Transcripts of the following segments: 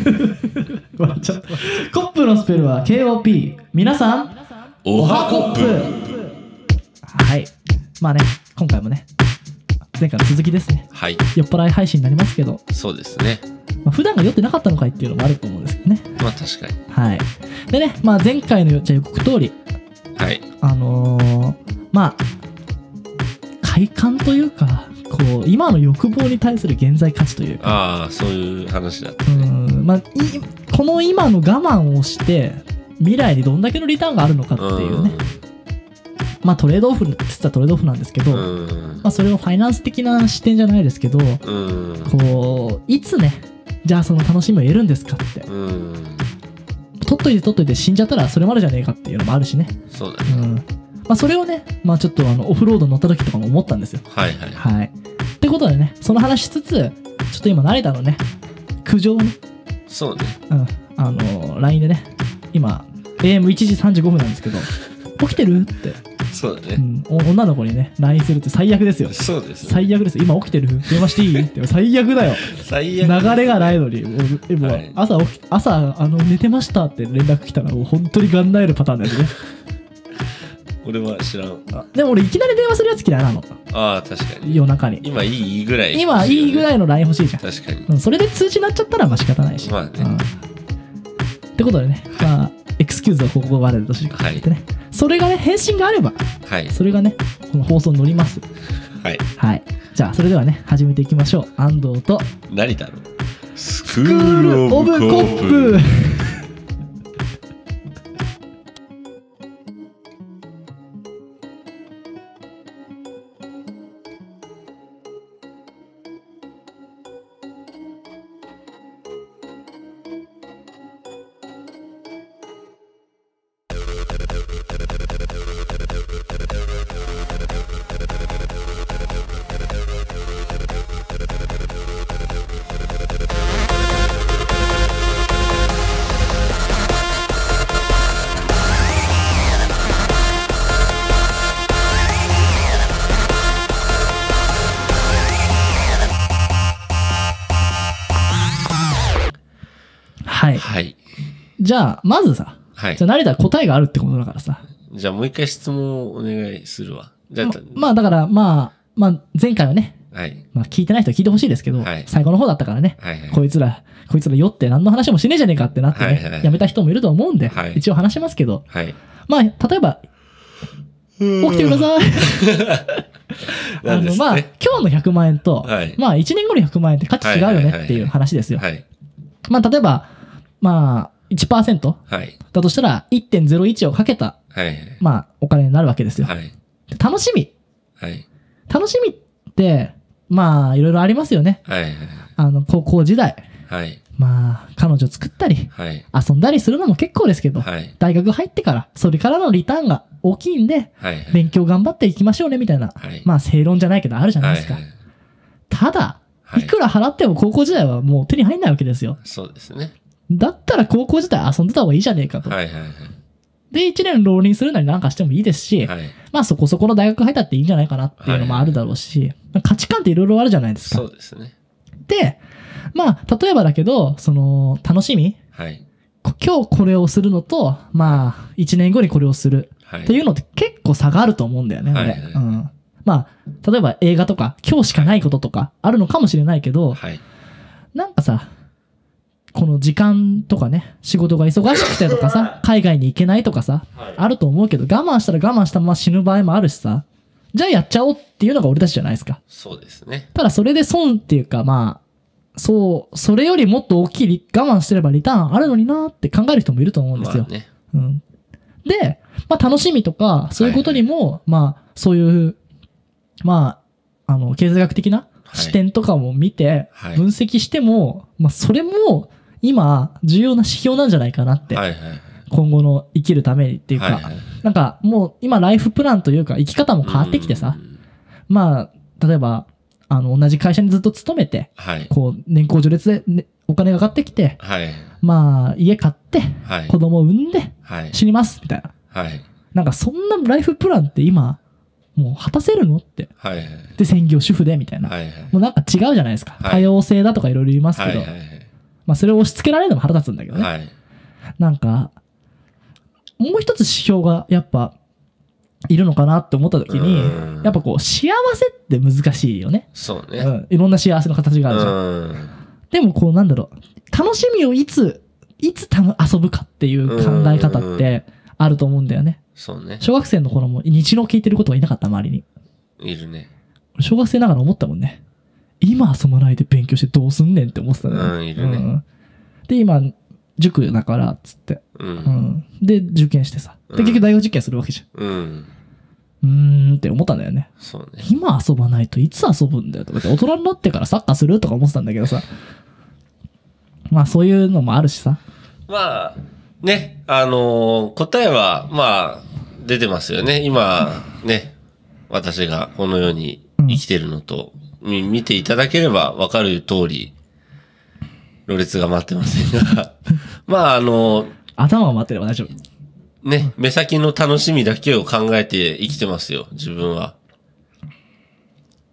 コップのスペルは KOP 皆さんおはコップ。はい。まあね今回もね前回の続きですね。はい。酔っ払い配信になりますけど、そうですね。まあ、普段が酔ってなかったのかいっていうのもあると思うんですけどね。まあ確かに。はい。でねまあ前回のじゃあ予告通り。はい。あのーまあ快感というかこう今の欲望に対する現在価値というか。ああそういう話だったうねんまあ、いこの今の我慢をして未来にどんだけのリターンがあるのかっていうね、まあトレードオフって言ったらトレードオフなんですけど、うん。まあ、それをファイナンス的な視点じゃないですけどうん。こういつねじゃあその楽しみを得るんですかって。うん。取っといて取っといて死んじゃったらそれまでじゃねえかっていうのもあるしね、そうだね。うん。まあ、それをね、まあ、ちょっとあのオフロード乗った時とかも思ったんですよ。はいはい。はい。ってことでねその話しつつちょっと今成田のね。苦情をねそうね。うん、あの LINE でね今 AM1 時35分なんですけど 起きてる？って、そうだね。うん、お女の子にね LINE するって最悪ですよ。そうです。ね最悪です今起きてる？電話していい？って。最悪だよ。最悪流れがないのに。もうはい朝起き朝あの寝てましたって連絡来たらもう本当にがんなえるパターンだよね俺は知らん。あでも俺いきなり電話するやつ嫌いなの。ああ確かに。夜中に。今いいぐらい。今いいぐらいいの LINE 欲しいじゃん。確かに。うん、それで通知になっちゃったらまあ仕方ないし。まあね。うん。ってことでね、まあ、エクスキューズはここまでとしてはい。ね、それがね、返信があれば、はい。それがね、この放送に乗ります。はい。はい。じゃあ、それではね、始めていきましょう。安藤と、何だろうスククーールオブコップじゃあ、まずさ、はい。じゃあ成田は答えがあるってことだからさ。じゃあもう一回質問をお願いするわ。じゃあまあ、だから、まあ、まあ、前回はね、はい。まあ、聞いてない人は聞いてほしいですけど、はい。最後の方だったからね、はいはい。こいつら、こいつら酔って何の話もしねえじゃねえかってなってね、はいはい。やめた人もいると思うんで、はい。一応話しますけど、はい。まあ、例えば、起きてください。あの、なんですねまあ、今日の100万円と、はい。まあ、1年後の100万円って価値違うよねっていう話ですよ。はい。まあ、例えば、まあ、1%はいだとしたら、1.01をかけた、はいまあ、お金になるわけですよ。はいで楽しみ。はい楽しみって、まあ、いろいろありますよね。はいあの、高校時代。はいまあ、彼女作ったり、はい遊んだりするのも結構ですけど、はい大学入ってから、それからのリターンが大きいんで、はい勉強頑張っていきましょうね、みたいな。はいまあ、正論じゃないけど、あるじゃないですか。ただ、はいいくら払っても高校時代はもう手に入んないわけですよ。そうですねだったら高校時代遊んでた方がいいじゃねえかと。はいはいはい。で、1年浪人するなりなんかしてもいいですし、はい。まあそこそこの大学入ったっていいんじゃないかなっていうのもあるだろうし、価値観っていろいろあるじゃないですか。そ。うですね。で、まあ、例えばだけど、その、楽しみ。はい。こ今日これをするのと、まあ、1年後にこれをする。はい。っていうのって結構差があると思うんだよね、俺。はいはい。うん。まあ、例えば映画とか、今日しかないこととかあるのかもしれないけど、はい。なんかさ、この時間とかね、仕事が忙しくてとかさ、海外に行けないとかさ、あると思うけど、我慢したら我慢したまま死ぬ場合もあるしさ、じゃあやっちゃおうっていうのが俺たちじゃないですか。そうですねただそれで損っていうか、まあ、そう、それよりもっと大きいリ我慢してればリターンあるのになって考える人もいると思うんですよ。まあねうん。で、まあ楽しみとか、そういうことにも、まあ、そういう、まあ、あの、経済学的な視点とかも見てはい、分析しても、まあそれも、今、重要な指標なんじゃないかなって、はいはいはい。今後の生きるためにっていうか、はいはい。なんかもう今ライフプランというか生き方も変わってきてさ。う、んまあ、例えば、あの、同じ会社にずっと勤めて、はい。こう、年功序列で、ね、お金が上がってきて、はい。まあ、家買って、はい。子供を産んで、はい。死にます、みたいな。はい。なんかそんなライフプランって今、もう果たせるのって。で、専業主婦で、みたいな。もうなんか違うじゃないですか。はい。多様性だとかいろいろ言いますけど、はいはいはいままあそれを押し付けられるのも腹立つんだけどね。はい。なんか、もう一つ指標がやっぱ、いるのかなって思った時にうん、やっぱこう、幸せって難しいよね。そうね。うん。いろんな幸せの形があるじゃん。うん。でもこう、なんだろう。楽しみをいつ、いつたの遊ぶかっていう考え方ってあると思うんだよね。そうね。小学生の頃も日の聞いてることがいなかった、周りに。いるね。小学生ながら思ったもんね。今遊ばないで勉強してどうすんねんって思ってたね。うんいるねんで、今、塾だから、つって。う。うんん。で、受験してさ。で、うん結局大学受験するわけじゃん。うん。うーんって思ったんだよね。そうね。今遊ばないといつ遊ぶんだよとかって、大人になってからサッカーするとか思ってたんだけどさ。まあそういうのもあるしさ。まあ、ね、あのー答えは、まあ、出てますよね。今、ね、私がこの世に生きてるのと、み見ていただければわかる通り、ろれつが待ってませんが、まあ、あの頭が回ってれば大丈夫。ね、目先の楽しみだけを考えて生きてますよ、自分は。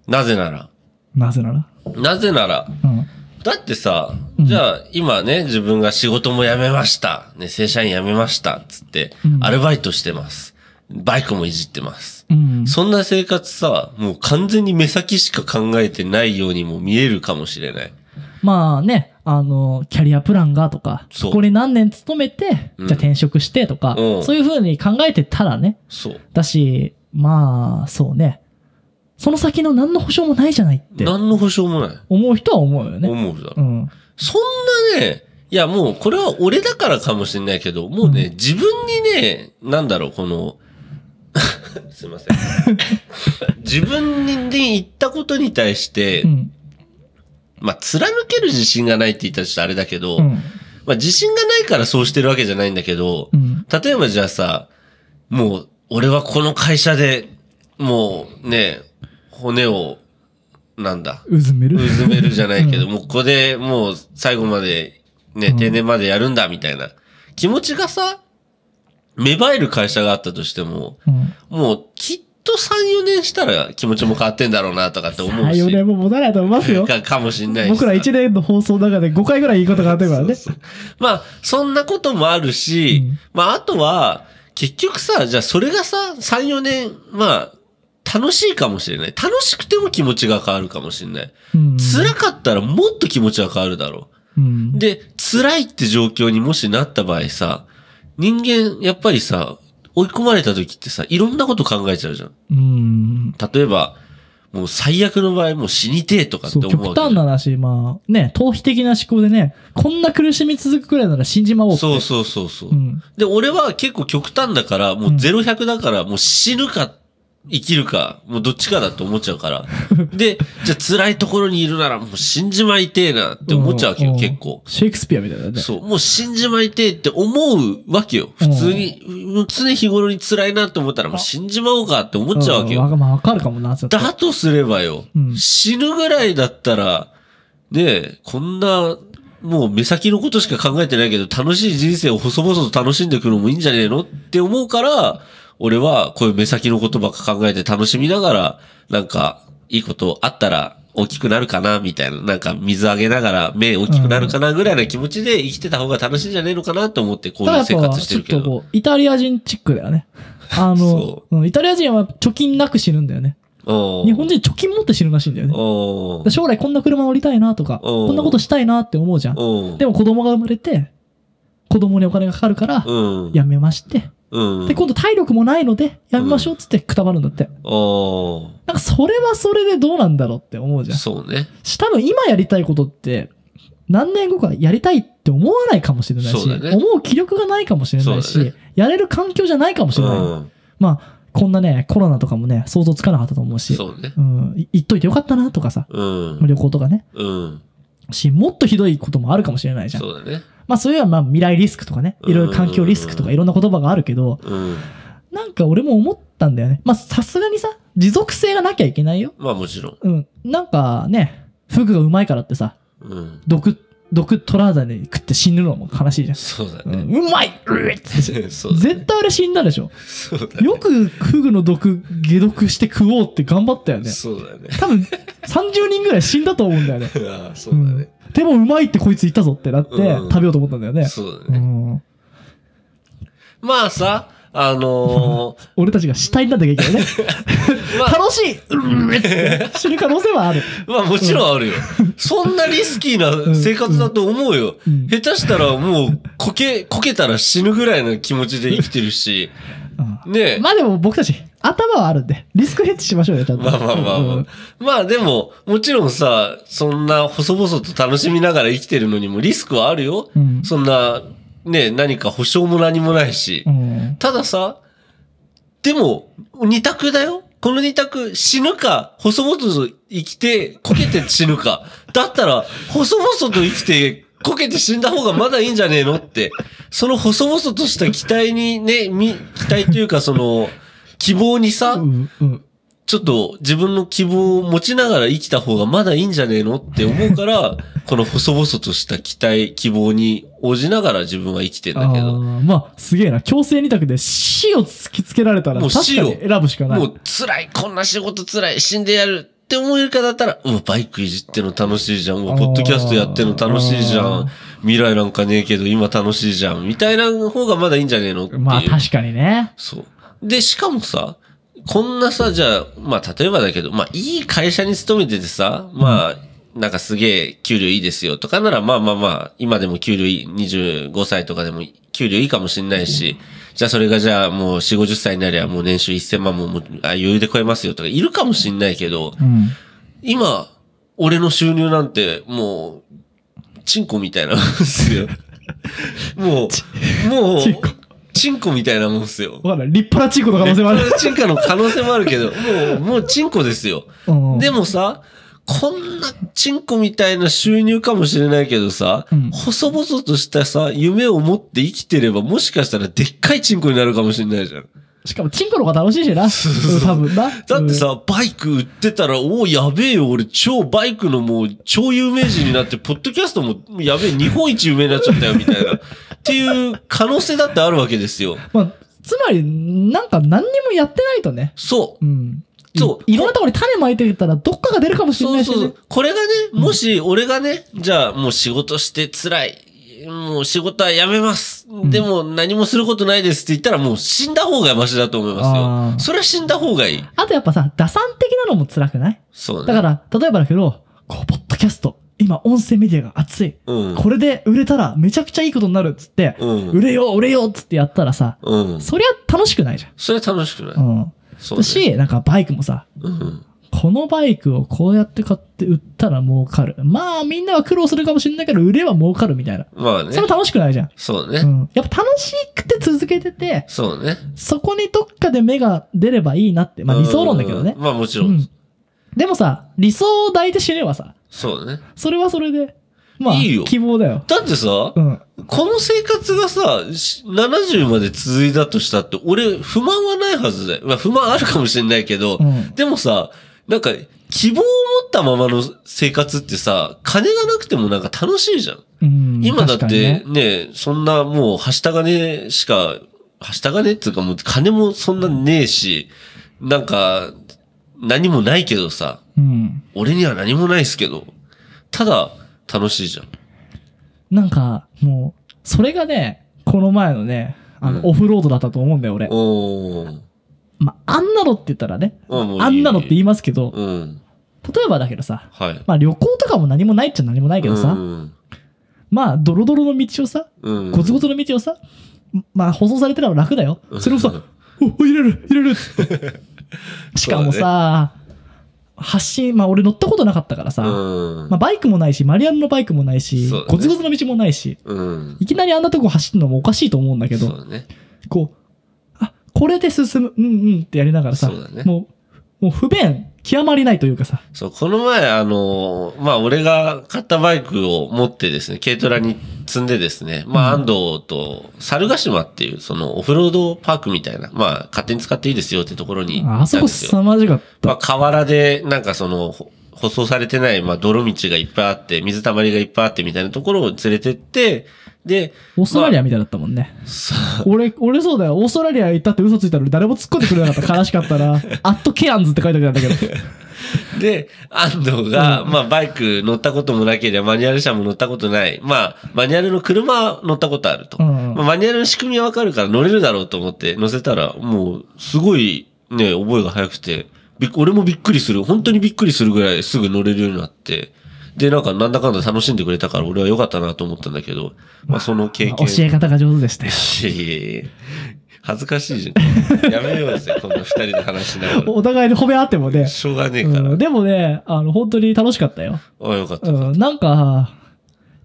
なぜなら、なぜなら？なぜなら、うん。だってさ、じゃあ今ね、自分が仕事も辞めました。ね、正社員辞めました。つってう、んアルバイトしてます。バイクもいじってます。うん。そんな生活さ、もう完全に目先しか考えてないようにも見えるかもしれない。まあね、あの、キャリアプランがとか、ここに何年勤めて、うんじゃあ転職してとか、うんそういう風に考えてたらね、そう。だし、まあ、そうね。その先の何の保証もないじゃないって何の保証もない。思う人は思うよね。思うだろ。うん。そんなね、いやもうこれは俺だからかもしれないけど、もうね、うん自分にね、なんだろう、この、すいません。自分に言ったことに対して、うん。まあ、貫ける自信がないって言ったらちょっとあれだけど、うん。まあ、自信がないからそうしてるわけじゃないんだけど、うん。例えばじゃあさ、もう、俺はこの会社で、もうね、骨を、なんだ、うずめる？うずめるじゃないけど、うんもうここでもう最後まで、ね、うん定年までやるんだみたいな気持ちがさ、芽生える会社があったとしても、うん。もうきっと3、4年したら気持ちも変わってんだろうなとかって思うあ、し。4年も持たないと思いますよ。かかもしんないしさ。僕ら1年の放送の中で5回ぐらい言い方があってるからね。そうそうまあ、そんなこともあるし、うんまあ、あとは、結局さ、じゃあそれがさ、3、4年、まあ、楽しいかもしれない。楽しくても気持ちが変わるかもしれない。うん。辛かったらもっと気持ちが変わるだろうんう。。で、辛いって状況にもしなった場合さ、人間、やっぱりさ、追い込まれた時ってさ、いろんなこと考えちゃうじゃん。うん。例えば、もう最悪の場合もう死にてえとかって思う極端な話、まあ、ね、逃避的な思考でね、こんな苦しみ続くくらいなら死んじまおうって。そうそうそうそう。うん。で、俺は結構極端だから、もう0、100だから、もう死ぬか、生きるか、もうどっちかだと思っちゃうから。で、じゃあ辛いところにいるならもう死んじまいてえなって思っちゃうわけよ、ん結構。シェイクスピアみたいだね。そう、もう死んじまいてえって思うわけよ。普通に、もう常日頃に辛いなって思ったらもう死んじまおうかって思っちゃうわけよ。んわまあ、わかるかもな、ちょっとだとすればよ、うん死ぬぐらいだったら、ねえ、こんな、もう目先のことしか考えてないけど、楽しい人生を細々と楽しんでいくのもいいんじゃねえのって思うから、俺はこういう目先のことばっか考えて楽しみながら、なんか、いいことあったら大きくなるかな、みたいな。なんか水あげながら目大きくなるかな、ぐらいな気持ちで生きてた方が楽しいんじゃねえのかなと思って、こういう生活してるけど。う、イタリア人チックだよね。あの そ、うんイタリア人は貯金なく死ぬんだよね。日本人貯金持って死ぬらしいんだよね。将来こんな車乗りたいなとか、うんこんなことしたいなって思うじゃん。でも子供が生まれて、子供にお金がかかるから、うん。やめまして。うん。で、今度体力もないので、やめましょうっつってくたばるんだって。おーなんかそれはそれでどうなんだろうって思うじゃん。そうね。し多分今やりたいことって、何年後かやりたいって思わないかもしれないし、ね思う気力がないかもしれないし、ねやれる環境じゃないかもしうれない。ん。まあ、こんなね、コロナとかもね、想像つかなかったと思うし、そうね。うん、い言っといてよかったなとかさ、うん。旅行とかね、うん。し、もっとひどいこともあるかもしれないじゃん。そうだね。まあそういうのはまあ未来リスクとかね、いろいろ環境リスクとかいろんな言葉があるけど、うん。なんか俺も思ったんだよね。まあさすがにさ、持続性がなきゃいけないよ。まあもちろん。うん。なんかね、フグがうまいからってさ、うん。毒毒取らずに食って死ぬのも悲しいじゃん。そうだね。うん、うまいうって そうだね。絶対あれ死んだでしょ。そうだね。よくフグの毒、解毒して食おうって頑張ったよね。そうだね。多分30人ぐらい死んだと思うんだよね。ああ、そうだね。でもうまいってこいつ言ったぞってなってうん食べようと思ったんだよね。うそうだね。ん、まあさ、あのー 俺たちが死体になったきゃいけないね。まあ、楽しいうん死ぬ可能性はある。まあもちろんあるよ。そんなリスキーな生活だと思うよ。うん下手したらもう、こけ、こけたら死ぬぐらいの気持ちで生きてるし、うんねえ。まあでも僕たち、頭はあるんで、リスクヘッジしましょうよ、ちゃんと。まあまあまあまあ。まあでも、もちろんさ、そんな細々と楽しみながら生きてるのにもリスクはあるよ。うんそんな、ね、何か保証も何もないし。うん。たださ、でも、二択だよ。この二択、死ぬか、細々と生きて、こけて死ぬか。だったら、細々と生きて、こけて死んだ方がまだいいんじゃねえのって。その細々とした期待にね、み、期待というかその、希望にさ、うん。うん。ちょっと自分の希望を持ちながら生きた方がまだいいんじゃねえのって思うから、この細々とした期待、希望に応じながら自分は生きてんだけあど、ーまあ、すげえな。強制二択で死を突きつけられたら、もう死をに選ぶしかない。もう辛い、こんな仕事辛い、死んでやるって思えるかだったら、もうバイクいじってんの楽しいじゃん、もうポッドキャストやってんの楽しいじゃん、未来なんかねえけど今楽しいじゃん、みたいな方がまだいいんじゃねえのっていう。まあ確かにね。そう。で、しかもさ、こんなさ、じゃあ、まあ、例えばだけど、まあ、いい会社に勤めててさ、まあ、なんかすげえ給料いいですよとかなら、まあまあまあ、今でも給料いい、25歳とかでも給料いいかもしんないし、じゃあそれがじゃあもう4、50歳になりゃもう年収1000万ももうあ余裕で超えますよとかいるかもしんないけど、うん。今、俺の収入なんてもう、チンコみたいなもんですよ。もう、もう、チンコみたいなもんですよ。わかんない。立派なチンコの可能性もある。チンコの可能性もあるけど、もう、もうチンコですよ。うんでもさ、こんなチンコみたいな収入かもしれないけどさ、うん細々としたさ、夢を持って生きてれば、もしかしたらでっかいチンコになるかもしれないじゃん。しかも、チンコの方が楽しいしな。多分な。だってさ、バイク売ってたら、おお、やべえよ、俺超バイクのもう超有名人になって、ポッドキャストもやべえ、日本一有名になっちゃったよ、みたいな。っていう可能性だってあるわけですよ。うん、まあ、つまり、なんか何にもやってないとね。そう。うん。そういいろんなところに種まいてたら、どっかが出るかもしれないし、ね。そうそう。これがね、もし俺がね、じゃあもう仕事して辛い。もう仕事は辞めます。でも何もすることないですって言ったらもう死んだ方がマシだと思いますあよ。ーそれは死んだ方がいい。あとやっぱさ、打算的なのも辛くない？そうね。だから、例えばだけど、こう、ポッドキャスト、今音声メディアが熱い。うん。これで売れたらめちゃくちゃいいことになるっつって、うん売れよう売れようっつってやったらさ、うん。そりゃ楽しくないじそれは楽しくない。ゃん。うん。そうね。し、なんかバイクもさ、うん。このバイクをこうやって買って売ったら儲かる。まあみんなは苦労するかもしれないけど、売れば儲かるみたいな。まあねそ。れ楽しくないじゃん。そうね。うん。やっぱ楽しくて続けてて、そうね。そこにどっかで目が出ればいいなって。まあ理想論だけどねうん。まあもちろ。うんん。でもさ、理想を抱いて死ねばさ、そうね。それはそれで、まあ、いいよ希望だよ。だってさ、うん。この生活がさ、し70まで続いたとしたって、俺、不満はないはずだよ。まあ、不満あるかもしれないけど、うんでもさ、なんか、希望を持ったままの生活ってさ、金がなくてもなんか楽しいじゃん。うん、今だっ確かにてねね、そんなもう、はした金しか、はした金っていうかもう金もそんなねえし、なんか、何もないけどさ、うん。俺には何もないですけど、ただ、楽しいじゃん。なんか、もう、それがね、この前のね、あの、うんオフロードだったと思うんだよ、俺。おー。まあ、あんなのって言ったらね、あんなのって言いますけど、うん。例えばだけどさ、はい。まあ旅行とかも何もないっちゃ何もないけどさ、うん。まあ、ドロドロの道をさ、うん。ゴツゴツの道をさ、まあ、舗装されてれば楽だよ。それをさ、お、お入れる、入れる。しかもさ、発信、まあ俺乗ったことなかったからさ、うん。まあバイクもないし、マリアンのバイクもないし、そうだねゴツゴツの道もないし、うん。いきなりあんなとこ走るのもおかしいと思うんだけど、そうだね。こう、あ、これで進む、うんうんってやりながらさ、そうだねもう、もう不便、極まりないというかさ、そう、この前、あの、まあ、俺が買ったバイクを持ってですね、軽トラに積んでですね、まあ、安藤と猿ヶ島っていう、その、オフロードパークみたいな、まあ、勝手に使っていいですよってところに。あそこ凄まじかった。まあ、河原で、なんかその、ほ舗装されてない、まあ、泥道がいっぱいあって、水たまりがいっぱいあってみたいなところを連れてって、で、オーストラリアみたいだったもんね。さ俺、俺そうだよ。オーストラリア行ったって嘘ついたのに誰も突っ込んでくれなかった。悲しかったら、アットケアンズって書いてあったんだけど。で、安藤が、まあ、バイク乗ったこともなければ、マニュアル車も乗ったことない。まあ、マニュアルの車は乗ったことあると。うんうんまあ、マニュアルの仕組みはわかるから乗れるだろうと思って乗せたら、もう、すごい、ね、覚えが早くて、俺もびっくりする。本当にびっくりするぐらいすぐ乗れるようになって、で、なんか、なんだかんだ楽しんでくれたから、俺は良かったなと思ったんだけど、まあ、その経験。教え方が上手でしたよ。いやいやいや恥ずかしいじゃん。やめようぜ、こんな二人で話しながら。お互いに褒め合ってもね。しょうがねえから。うん、でもね、あの、本当に楽しかったよ。あ、よかった。うん、なんか、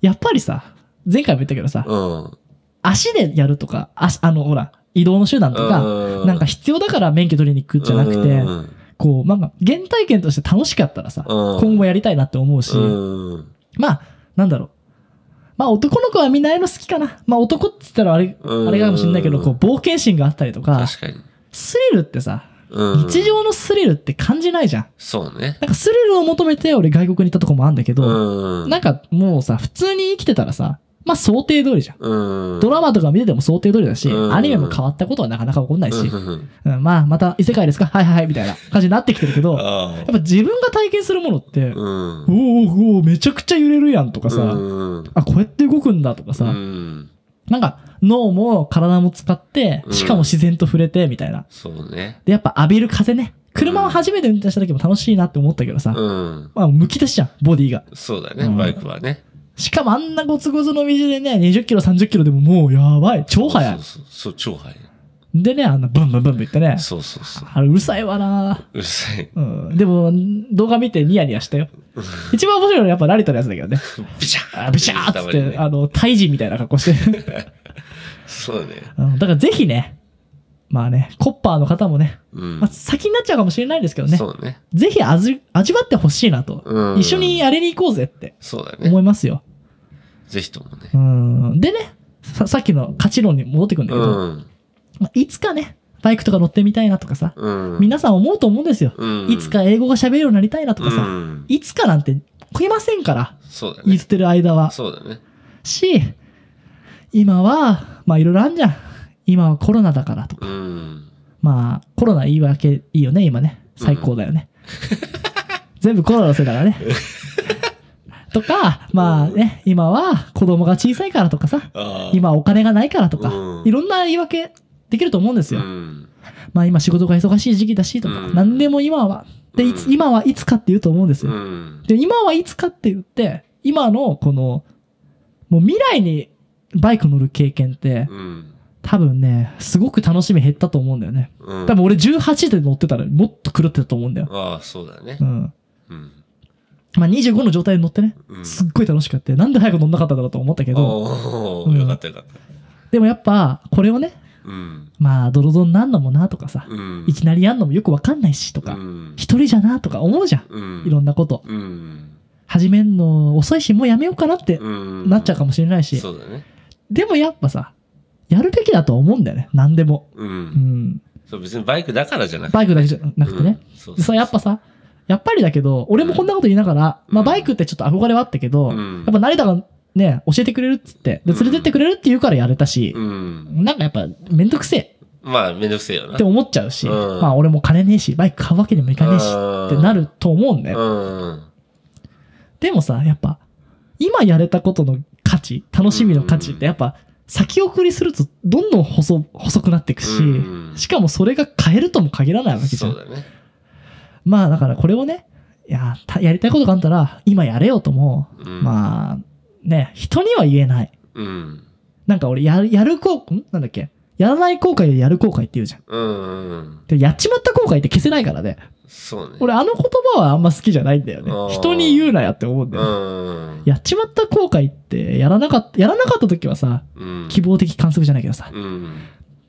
やっぱりさ、前回も言ったけどさ、うん。足でやるとか、足、あの、ほら、移動の手段とか、うんなんか必要だから免許取りに行くじゃなくて、うんこう、なんか、原体験として楽しかったらさ、うん今後やりたいなって思うし、うん。まあ、なんだろう。まあ男の子はみんなああいうの好きかな。まあ男って言ったらあれ、うんあれかもしれないけど、こう冒険心があったりとか、確かに。スリルってさ、うん。日常のスリルって感じないじゃん。そうね。なんかスリルを求めて俺外国に行ったとこもあるんだけど、うん。なんかもうさ、普通に生きてたらさ、まあ想定通りじゃん。うん。ドラマとか見てても想定通りだし、うんアニメも変わったことはなかなか起こんないし、うんうんまあまた異世界ですか？はいはいはいみたいな感じになってきてるけど、やっ。ぱ自分が体験するものって、うん。おーおーめちゃくちゃ揺れるやんとかさ、うん。あ、こうやって動くんだとかさ、うん。なんか脳も体も使って、うんしかも自然と触れてみたいな。そうね。で、やっぱ浴びる風ね。車を初めて運転した時も楽しいなって思ったけどさ、うん。まあ、むき出しじゃん、ボディが。そうだね、うんバイクはね。しかもあんなゴツゴツの道でね、20キロ、30キロでももうやばい。超速いそう。そうそう、超速い。でね、あんなブンブンブンブン言ってね。そうそうそう。あれうるさいわなうるさい。うん。でも、動画見てニヤニヤしたよ。一番面白いのはやっぱラリトのやつだけどね。ビシャあビシャーっつって、ねあの、タイ人みたいな格好して。そうね。うんだからぜひね、まあね、コッパーの方もね、うんまあ、。先になっちゃうかもしれないですけどね。そうね。ぜひ味味わってほしいなと、うん一緒にやりに行こうぜってそうだね。思いますよ。ぜひともね。うん。でね、ささっきの勝ち論に戻ってくるんだけど、うん。まあ、いつかね、バイクとか乗ってみたいなとかさ、うん。皆さん思うと思うんですよ。うんいつか英語が喋るようになりたいなとかさ、うんいつかなんて来ませんから、そうだね。言ってる間は。そうだね。し、今は、まあいろいろあんじゃん。今はコロナだからとか。うん。まあ、コロナ言い訳いいよね、今ね。最高だよね。全部コロナのせいだからね。とか、まあね、今は子供が小さいからとかさ。今お金がないからとか、うんいろんな言い訳できると思うんですうよ。ん。まあ今仕事が忙しい時期だしとか、うん何でも今は、で、いつ、うん今はいつかって言うと思うんですうよ。ん。で、今はいつかって言って、今のこの、もう未来にバイク乗る経験って、うん。多分ね、すごく楽しみ減ったと思うんだよね。うん。多分俺18で乗ってたらもっと狂ってたと思うんだよ。ああ、そうだねう。ん。うん。まあ25の状態で乗ってね、うんすっごい楽しかった。なんで早く乗んなかったんだろうと思ったけど、うんおーよかったよかった。でもやっぱ、これをね、うん。まあ、ドロドロになんのもなとかさ、うん。いきなりやんのもよくわかんないしとか、うん。一人じゃなとか思うじゃん。うん。いろんなこと。うん。始めんの遅いし、もうやめようかなってうん。なっちゃうかもしれないし、そうだね。でもやっぱさ、やるべきだと思うんだよね。何でも。う。うんん。そう、別にバイクだからじゃなくて。バイクだけじゃなくてね。うん。そうでさ、やっぱさ、やっぱりだけど、俺もこんなこと言いながら、うんまあバイクってちょっと憧れはあったけど、うんやっぱ成田がね、教えてくれるっつって、で、連れてってくれるって言うからやれたし、うん。なんかやっぱめんどくせえまあ、めんどくせえよな。って思っちゃうし、うんまあ俺も金ねえし、バイク買うわけにもいかねえし、うんってなると思うんだよ。うん。でもさ、やっぱ、今やれたことの価値、楽しみの価値ってやっぱ、先送りするとどんどん細細くなっていくし、うんしかもそれが変えるとも限らないわけじゃ。そうんだね。まあだからこれをね、いや、たやりたいことがあったら、今やれよとも、うんまあ、ね、人には言えない。うん。なんか俺、やる、やる後、ん？なんだっけ？やらない後悔でやる後悔って言うじゃん。うん。で、やっちまった後悔って消せないからね。そうね。俺、あの言葉はあんま好きじゃないんだよね。人に言うなやって思うんだよね。うん。やっちまった後悔って、やらなかった、やらなかった時はさ、うん。希望的観測じゃないけどさ、うん。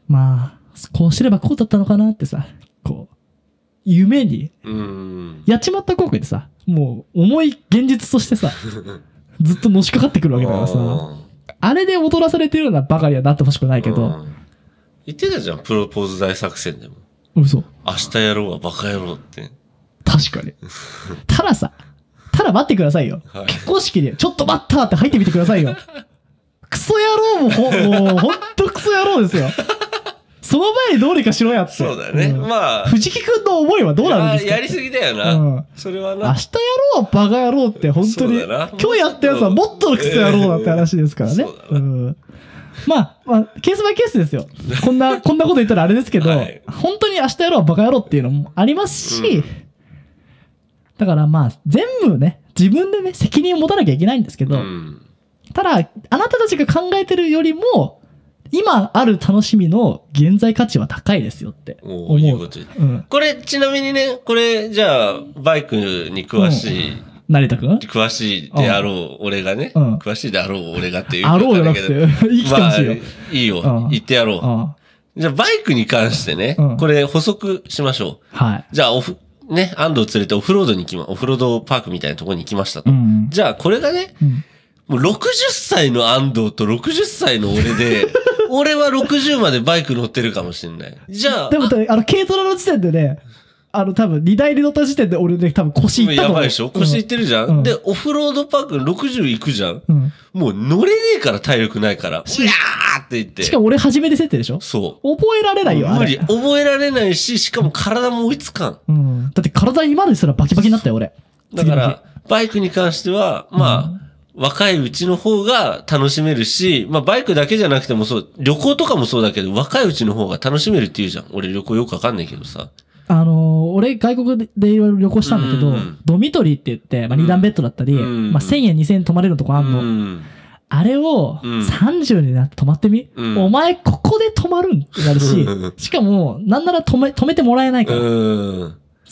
まあ、こうすればこうだったのかなってさ、こう、夢に、うん。やっちまった後悔ってさ、もう、重い現実としてさ、ずっとのしかかってくるわけだからさ、あれで踊らされてるようなばかりはなってほしくないけど、うん言ってたじゃん、プロポーズ大作戦でも。嘘。明日やろうはバカ野郎って。確かに。たださ、ただ待ってくださいよ。はい結婚式で、ちょっと待ったって入ってみてくださいよ。クソ野郎もほ、もう、ほんとクソ野郎ですよ。その前にどうにかしろやって。そうだよね。んまあ。藤木くんの思いはどうなるんですか？ややりすぎだよな。うんそれは明な。日やろうはバカ野郎って本当に、そうだな今日やったやつはもっとのクソ野郎だって話ですからね。そうんまあ、まあ、ケースバイケースですよ。こんな、こんなこと言ったらあれですけど、はい本当に明日やろうはバカ野郎っていうのもありますし、うんだからまあ、全部ね、自分でね、責任を持たなきゃいけないんですけど、うん。ただ、あなたたちが考えてるよりも、今ある楽しみの現在価値は高いですよってお思う。ーいいことうん。これ、ちなみにね、これ、じゃあ、バイクに詳しい、成田くん詳しいであろう俺がね、うん詳しいであろう俺がっていう。あろうじゃなくて、生きてほしいよ。まあ、いいようん。言ってやろう。あじゃあ、バイクに関してね、うんこれ補足しましょあはい。う。じゃあ、オフ、ね、安藤を連れてオフロードに行きま、オフロードパークみたいなところに行きましたと。うん。じゃあ、これがね、うんもう60歳の安藤と60歳の俺で、俺は60までバイク乗ってるかもしれない。じゃあ、でも、あの、軽トラの時点でね、あの、多分、荷台に乗った時点で俺ね、多分腰いったと思う。やばいでしょ？腰いってるじゃん、うんで、オフロードパーク60行くじゃん？うん。うん。もう乗れねえから体力ないから、うわーって言って。しかも俺初めて設定でしょ？そ覚えられう。ないよ、無理。覚えられないし、しかも体も追いつかん。うん。だって体今ですらバキバキになったよ、俺。だから、バイクに関しては、まあ、若いうちの方が楽しめるし、まあバイクだけじゃなくてもそう、旅行とかもそうだけど、若いうちの方が楽しめるって言うじゃん。俺旅行よくわかんないけどさ。あのー俺、外国でいろいろ旅行したんだけど、うんドミトリーって言って、まあ、二段ベッドだったり、うんまあ、1000円、2000円泊まれるとこあんの。うん。あれを、うん30になって泊まってみ、うんお前、ここで泊まるん？ってなるしうん、しかも、なんなら止め、止めてもらえないから。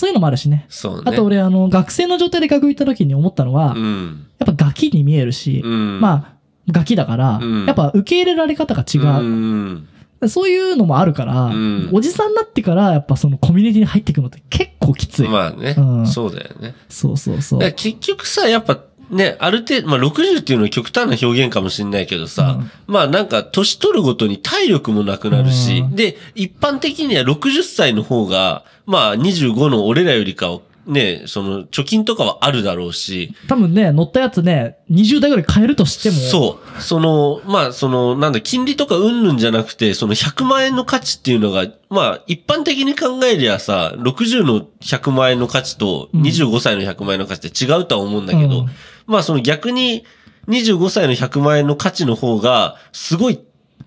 うん。そういうのもあるしね。そうね。あと、俺、あの、学生の状態で学校行った時に思ったのは、うん。やっぱガキに見えるし、うん。まあ、ガキだから、うんやっぱ受け入れられ方が違う。うん。そういうのもあるから、うんおじさんになってから、やっぱそのコミュニティに入っていくのって結構きつい。まあね、うんそうだよね。そうそうそう。結局さ、やっぱね、ある程度、まあ60っていうのは極端な表現かもしれないけどさ、まあなんか年取るごとに体力もなくなるし、うん。で、一般的には60歳の方が、まあ25の俺らよりかは、ね、その貯金とかはあるだろうし、多分ね、乗ったやつね、20代ぐらい買えるとしても、そう。その、まあ、その、なんだ、金利とかうんぬんじゃなくて、その100万円の価値っていうのが、まあ、一般的に考えりゃさ、60の100万円の価値とうん。25歳の100万円の価値って違うとは思うんだけど、うん。まあ、その逆に、25歳の100万円の価値の方が、すごい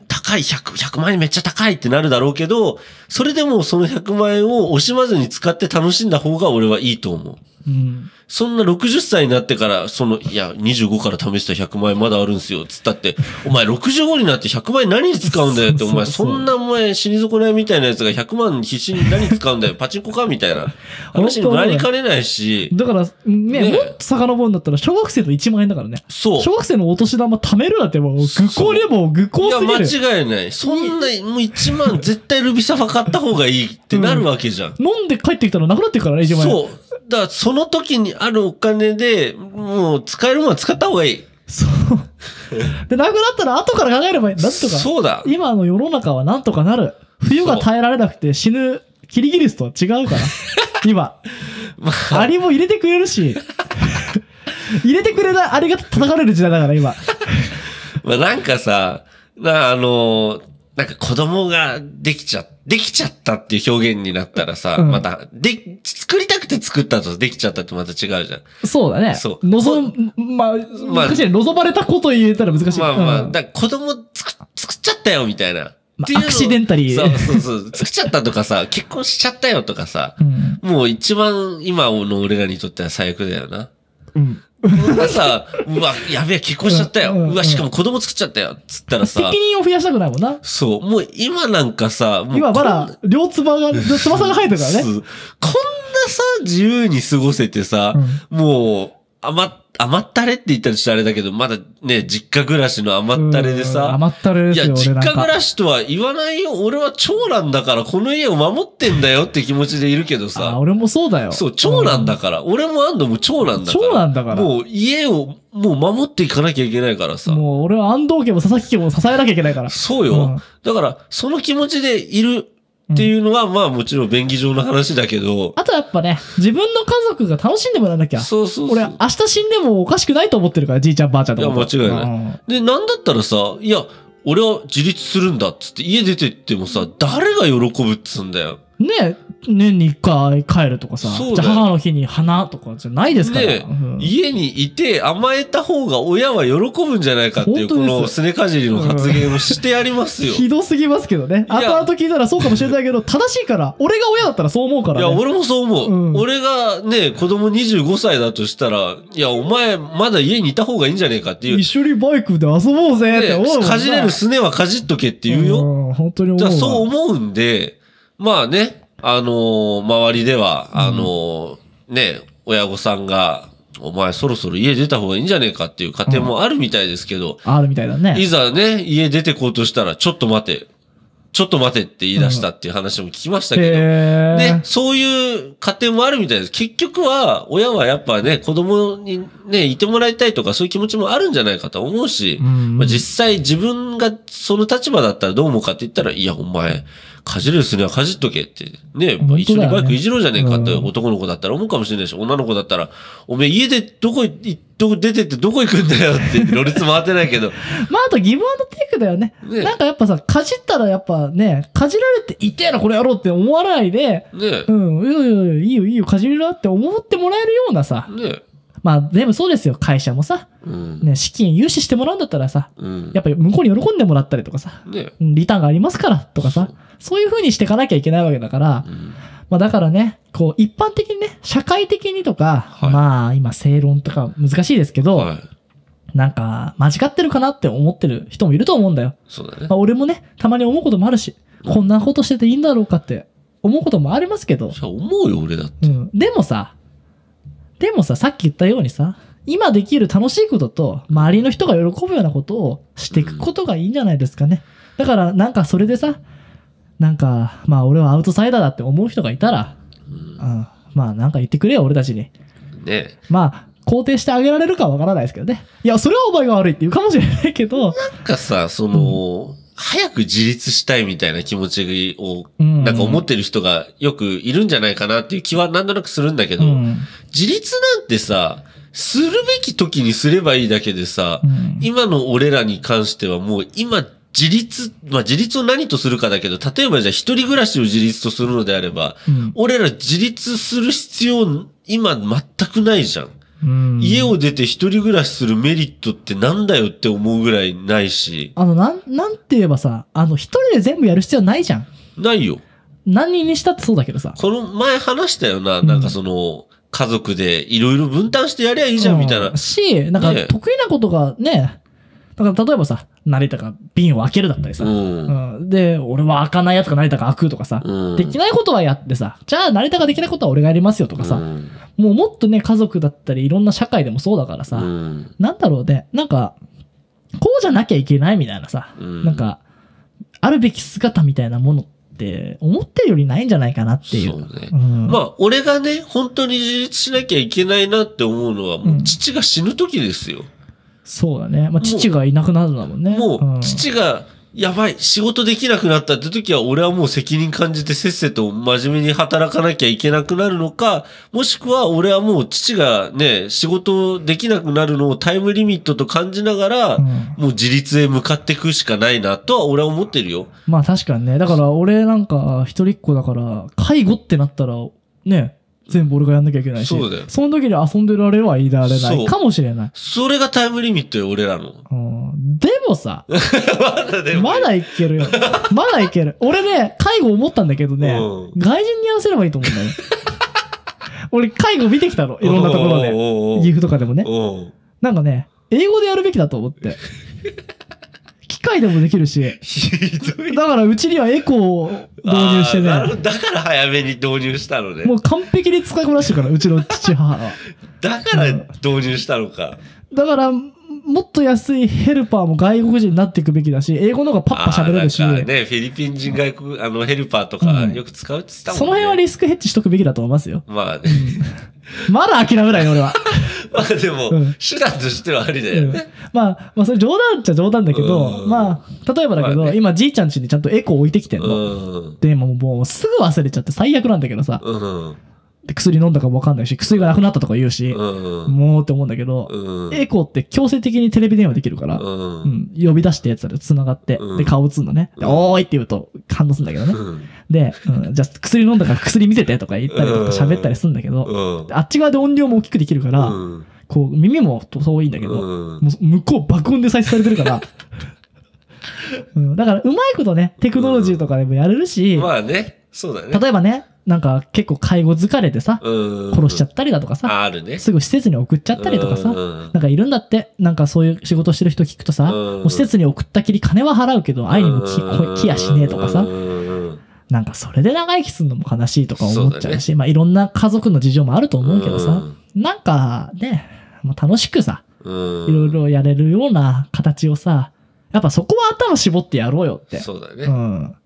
高い100、100万円めっちゃ高いってなるだろうけど、それでもその100万円を惜しまずに使って楽しんだ方が俺はいいと思う。うん。そんな60歳になってから、その、いや、25から試した100万円まだあるんすよ、つったって、お前65になって100万円何に使うんだよって、お前、そんなお前死に損ないみたいなやつが100万必死に何に使うんだよ、パチンコかみたいな 話にもなりかねないし、だから、ね、ねもっと遡るんだったら、小学生の1万円だからね。そう。小学生のお年玉貯めるなんてもう、愚行にもう愚いや、行すぎる。間違いない。そんな、もう1万絶対ルビサファ買った方がいいってなるわけじゃん。飲んで帰ってきたらなくなってるからね、1万円。そう。だから、その時にあるお金で、もう使えるものは使った方がいい。そう。で、なくなったら後から考えればいい。なんとか。そうだ。今の世の中はなんとかなる。冬が耐えられなくて死ぬキリギリスとは違うから。今。まアリも入れてくれるし。入れてくれないアリが叩かれる時代だから、今。まあなんかさ、な、あの、なんか子供ができちゃ、できちゃったっていう表現になったらさ、うんまた、で、作りたくて作ったとできちゃったってまた違うじゃん。そうだね。そう望む、まあ、まあ難しいね。望まれたこと言えたら難しい。まあまあ、うんだ子供作っ作っちゃったよみたいな。っていうのアクシデンタリーそうそうそう。作っちゃったとかさ、結婚しちゃったよとかさ、うん。もう一番今の俺らにとっては最悪だよな。うん。俺がさ、うわ、やべえ、結婚しちゃったよ。うんうんうわ、しかも子供作っちゃったよ。つったらさ責、任を増やしたくないもんな。そう、もう今なんかさ、もう今まだ、両つばが、翼が生えてるからね。そうこんなさ、自由に過ごせてさ、もう、余っ、余ったれって言ったらちょっとあれだけど、まだね、実家暮らしの余ったれでうんさ、甘ったれいや、ですよ、実俺なんか。家暮らしとは言わないよ。俺は長男だからこの家を守ってんだよって気持ちでいるけどあ、さ、俺もそうだよ。そう、長男だから、俺も安藤も長男だから。長男だからもう家をもう守っていかなきゃいけないからさ。もう俺は安藤家も佐々木家も支えなきゃいけないから。そうよ。うんだから、その気持ちでいるっていうのは、まあもちろん便宜上の話だけど、あとやっぱね、自分の家族が楽しんでもらわなきゃ。そうそうそう。俺、明日死んでもおかしくないと思ってるから、じいちゃんばあちゃんとか。いや間違いないうんで、なんだったらさ、いや、俺は自立するんだっつって家出てってもさ、誰が喜ぶっつうんだよ。ね年に一回帰るとかさ、じゃあ母の日に花とかじゃないですから。で、うん家にいて甘えた方が親は喜ぶんじゃないかっていう、このすねかじりの発言をしてやりますよ。ひどすぎますけどね。後々聞いたらそうかもしれないけど、正しいから、俺が親だったらそう思うからね。いや、俺もそう思う。うん俺がね、子供25歳だとしたら、いや、お前まだ家にいた方がいいんじゃねえかっていう。一緒にバイクで遊ぼうぜって思うかじれるすねはかじっとけって言うよ。ん本当に思うわ。じゃあそう思うんで、まあね、あのー周りでは、あのーね、親御さんが、お前そろそろ家出た方がいいんじゃねえかっていう家庭もあるみたいですけど、あるみたいだね。いざね、家出てこうとしたら、ちょっと待て、ちょっと待てって言い出したっていう話も聞きましたけど、へね、ーそういう家庭もあるみたいです。結局は、親はやっぱね、子供にね、いてもらいたいとかそういう気持ちもあるんじゃないかと思うし、うん。まあ、実際自分がその立場だったらどう思うかって言ったら、いや、お前、かじれるすねはかじっとけって、ね、本当だよね。一緒にバイクいじろうじゃねえかってうん。男の子だったら思うかもしれないし、女の子だったら、おめえ家でどこい、どこ出てってどこ行くんだよって、ろれつ回ってないけど、まあ、あとギブアンドテイクだよね。ねなんかやっぱさ、かじったらやっぱね、かじられて痛えな、これやろうって思わないで、ねう、ん、いやいやいよいいよ、かじりなって思ってもらえるようなさ。ね、まあ、全部そうですよ。会社もさ、うん、ね、資金融資してもらうんだったらさ、うん、やっぱり向こうに喜んでもらったりとかさ、ね、うんリターンがありますからとかさ、そういう風にしていかなきゃいけないわけだから、うんまあだからね、こう一般的にね、社会的にとか、はいまあ今正論とか難しいですけど、はい。なんか間違ってるかなって思ってる人もいると思うんだよ。そうだねまあ、。俺もね、たまに思うこともあるし、こんなことしてていいんだろうかって思うこともありますけど、じゃあ思うよ、俺だって。うん。でもさ、でもさ、さっき言ったようにさ、今できる楽しいことと、周りの人が喜ぶようなことをしていくことがいいんじゃないですかね。だから、なんかそれでさ、なんか、まあ俺はアウトサイダーだって思う人がいたら、うん、まあなんか言ってくれよ、俺たちに。ね。まあ、肯定してあげられるかわからないですけどね。いや、それはお前が悪いって言うかもしれないけど、なんかさ、その、早く自立したいみたいな気持ちを、うんなんか思ってる人がよくいるんじゃないかなっていう気はなんとなくするんだけど、うん自立なんてさ、するべき時にすればいいだけでさ、うん今の俺らに関してはもう今自立、まあ自立を何とするかだけど、例えばじゃあ一人暮らしを自立とするのであれば、うん俺ら自立する必要今全くないじゃん。うん家を出て一人暮らしするメリットってなんだよって思うぐらいないし、あの、なん、なんて言えばさ、あの、一人で全部やる必要ないじゃん。ないよ。何人にしたってそうだけどさ。この前話したよな、なんかその、家族でいろいろ分担してやりゃいいじゃんみたいなうん。し、なんかね得意なことがね、だから例えばさ、成田が瓶を開けるだったりさ、うん。うんで、俺は開かないやつが成田が開くとかさ、うんできないことはやってさ、じゃあ成田ができないことは俺がやりますよとかさ、うんもうもっとね、家族だったりいろんな社会でもそうだからさ、うんなんだろうね、なんか、こうじゃなきゃいけないみたいなさ、うんなんか、あるべき姿みたいなものって思ってるよりないんじゃないかなっていう。そうね。うんまあ、俺がね、本当に自立しなきゃいけないなって思うのは、もう父が死ぬ時ですよ。そうだね。まあ、父がいなくなるんだもんね。もう、ん父が、やばい、仕事できなくなったって時は、俺はもう責任感じてせっせと真面目に働かなきゃいけなくなるのか、もしくは俺はもう父がね、仕事できなくなるのをタイムリミットと感じながら、うんもう自立へ向かっていくしかないなとは俺は思ってるよ。まあ確かにね。だから俺なんか一人っ子だから、介護ってなったら、ね、全部俺がやんなきゃいけないし。そうだよその時に遊んでられはいられなそういかもしれない。それがタイムリミットよ、俺らの。うん、でもさ、まだでもまだいけるよ。まだいける。俺ね、介護思ったんだけどね、うん外人に合わせればいいと思うんだよ。俺、介護見てきたの。いろんなところで。岐阜とかでもね。なんかね、英語でやるべきだと思って。機械でもできるし。ひどい。だからうちにはエコーを導入してね。だから早めに導入したのねも。う完璧に使いこなしてるから、うちの父母は。だから導入したのか。だから、もっと安いヘルパーも外国人になっていくべきだし、英語の方がパッパ喋れるし、ね、フィリピン人外国、あの、ヘルパーとかうんよく使うって言ってたもんね。その辺はリスクヘッジしとくべきだと思いますよ。まあね。まだ諦めないよ、俺は。まあでも、うん手段としてはありだうんよね。まあ、まあそれ冗談っちゃ冗談だけど、うんまあ、例えばだけど、まあね今じいちゃん家にちゃんとエコー置いてきてんうの。ん。でももうすぐ忘れちゃって最悪なんだけどさ、うん。で薬飲んだかもわかんないし、薬がなくなったとか言うし、うん。もうって思うんだけど、うん。エコーって強制的にテレビ電話できるから、う。うんん、呼び出してやつら繋がって、うんで、顔打つんだね。おーいって言うと反応するんだけどね。うん。で、うん、じゃあ薬飲んだから薬見せてとか言ったりとか喋ったりするんだけど、うん。あっち側で音量も大きくできるから、うん。こう耳も遠いんだけど、うんもう向こう爆音で再生されてるから、うん、だからうまいことね、テクノロジーとかでもやれるし、まあね。そうだね。例えばね、なんか結構介護疲れてさ、うん。殺しちゃったりだとかさ、ああるね。すぐ施設に送っちゃったりとかさ、うんなんかいるんだって、なんかそういう仕事してる人聞くとさ、うんもう施設に送ったきり金は払うけど、愛にも来やしねえとかさう、んなんかそれで長生きするのも悲しいとか思っちゃそうだうし、まあいろんな家族の事情もあると思うけどさ、なんかね、もう楽しくさ、うん。いろいろやれるような形をさ、やっぱそこは頭絞ってやろうよって。そうだね。うん。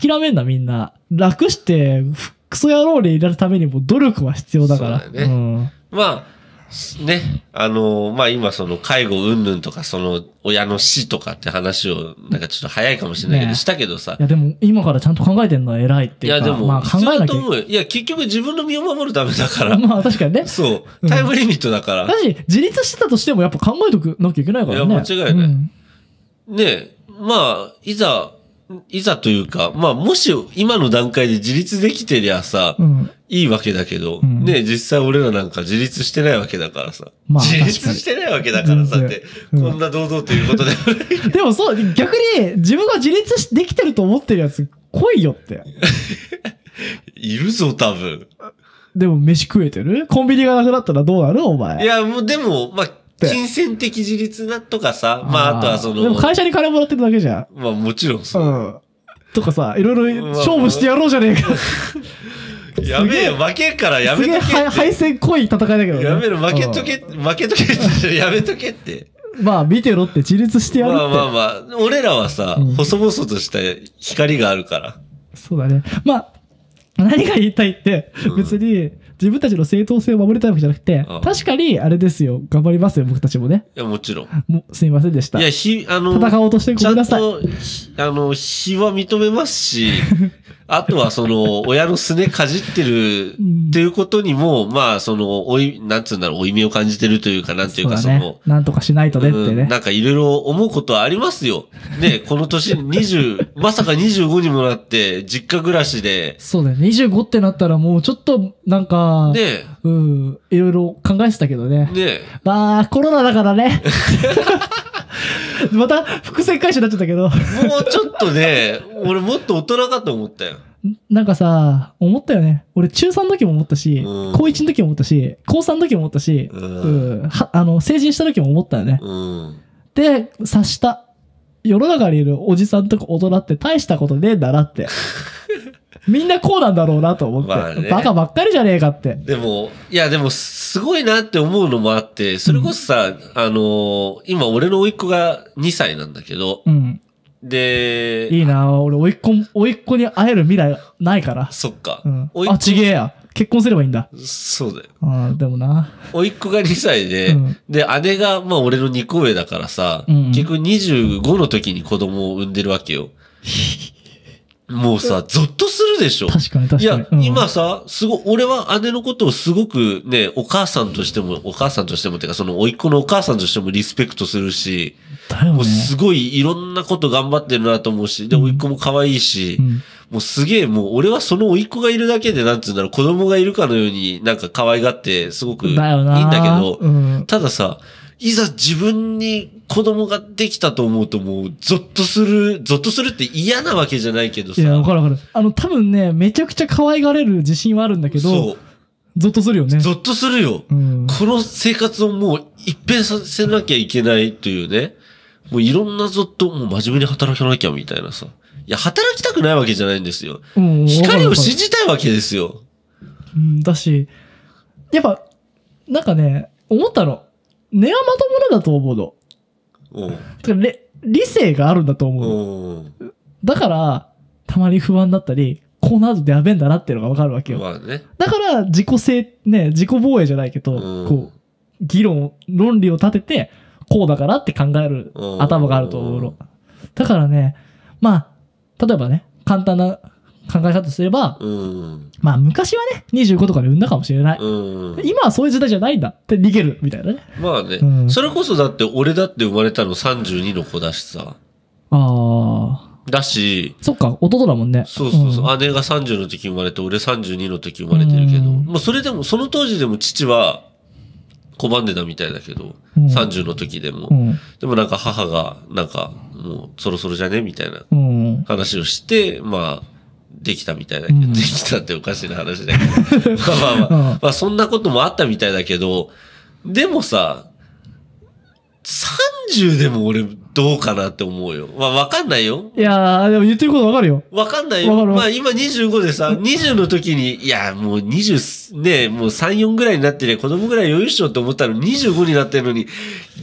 諦めんなみんな。楽して、クソ野郎でいられるためにも努力は必要だから。そうだよねまあ、ね、あの、まあ今その介護云々とかその親の死とかって話をなんかちょっと早いかもしれないけどねしたけどさい。やでも今からちゃんと考えてんのは偉いっていうか。いやでも、まあ考必要えなきと思うよ。いや結局自分の身を守るためだから。まあ確かにね。そうう。んタイムリミットだから。だし、自立してたとしてもやっぱ考えとくなきゃいけないからね。いや間違いないうんねまあ、いざ、いざというか、まあもし今の段階で自立できてりゃさ、うん。いいわけだけど、うんね実際俺らなんか自立してないわけだからさ。まあ自立してないわけだからさって、うんこんな堂々ということで。でもそう、逆に自分が自立しできてると思ってるやつ来いよって。いるぞ、多分。でも飯食えてる？コンビニがなくなったらどうなる？お前。いや、もうでも、まあ、て金銭的自立なとかさ、まあ、あとはそでもの、会社に金もらってるだけじゃん。まあもちろんそう。うん。とかさ、いろいろまあ勝負してやろうじゃねえか。やめえよ、負けんからやすげえめとけ敗敗戦濃い戦いだけどね。やめろ、負けとけ、負けとけって、やめとけって。うん。まあ見てろって自立してやるって。まあまあまあ、俺らはさ、うん細々とした光があるから。そうだね。まあ、何が言いたいってうん、別に自分たちの正当性を守りたいわけじゃなくてうん、確かにあれですよ。頑張りますよ、僕たちもね。いや、もちろん。もうすいませんでした。いや、ひ、あの、戦おうとしてごめんなさい。あの、非は認めますし、あとはその、親のすねかじってるっていうことにも、まあ、その、おい、なんつうんだろう、負い目を感じてるというか、なんていうか、その、なんとかしないとねってね。うんなんかいろいろ思うことはありますよ。ね、この年20、まさか25にもなって、実家暮らしで、そうだね。25ってなったらもうちょっと、なんか、ね、うん、いろいろ考えてたけどね。ね、まあ、コロナだからね。また伏線回収になっちゃったけど。もうちょっとね、俺もっと大人かと思ったよ。なんかさ、思ったよね。俺中3の時も思ったし、うん高1の時も思ったし、高3の時も思ったし、ううんん、はあの、成人した時も思ったよね。うん。で、察した。世の中にいるおじさんとか大人って大したことねえんだなって。みんなこうなんだろうなと思って。まあねバカばっかりじゃねえかって。でも、いやでも、すごいなって思うのもあって、それこそさ、あのー今俺の甥っ子が2歳なんだけど、うん。で、いいな俺、おいっ子、おいっ子に会える未来ないから。そっか。うん。あ、ちげえや。結婚すればいいんだ。そうだよ。うん、でもな。甥っ子が2歳で、うんで、姉が、まあ俺の2個上だからさ、うんうん結局25の時に子供を産んでるわけよ。もうさ、ゾッとするでしょ。確かに確いやかに。、うん今さ、すご、俺は姉のことをすごくね、お母さんとしても、お母さんとしてもっていうか、その、甥っ子のお母さんとしてもリスペクトするし、もうだよね。すごいいろんなこと頑張ってるなと思うし、で、うん甥っ子も可愛いし、うん。もうすげえ、もう俺はその甥っ子がいるだけで、なんつうんだろう、子供がいるかのようになんか可愛がって、すごくいいん。だけど、うん。たださ、いざ自分に子供ができたと思うともう、ゾッとする、ゾッとするって嫌なわけじゃないけどさ。いや、わかるわかる。あの、多分ね、めちゃくちゃ可愛がれる自信はあるんだけど、そう。ゾッとするよね。ゾッとするよ。うん。この生活をもう一変させなきゃいけないというね。もういろんなゾッと、もう真面目に働かなきゃみたいなさ。いや、働きたくないわけじゃないんですよ。うん光を信じたいわけですよ。うん、だし、やっぱ、なんかね、思ったの。根はまともなんだと思うの。うん。理性があるんだと思うの。うん。だから、たまに不安だったり、こうなるとやべえんだなっていうのがわかるわけよ。まあね。だから、自己性、ね、自己防衛じゃないけど、うんこう、議論、論理を立てて、こうだからって考えるうん頭があると思うの。だからね、まあ、例えばね、簡単な考え方すれば、うん。まあ昔はね、25とかで産んだかもしれない。うん。今はそういう時代じゃないんだって逃げるみたいなね。まあね、うんそれこそだって俺だって生まれたの32の子だしさ。ああ。だし、そっか、弟だもんね。そうそうそう、ん姉が30の時生まれて、俺32の時生まれてるけど、うんまあそれでも、その当時でも父は拒んでたみたいだけど、うん30の時でも。うん。でもなんか母が、なんか、もうそろそろじゃね？みたいなうん。話をして、まあ、できたみたいだけど、うんできたっておかしな話だけど。まあまあまあ、うんまあそんなこともあったみたいだけど、でもさ、30でも俺どうかなって思うよ。まあわかんないよ。いやー、でも言ってることわかるよ。わかんないよ。まあ今25でさ、20の時に、いやもう20、ね、もう3、4ぐらいになってりゃ子供ぐらい余裕っしょって思ったのに25になってるのに、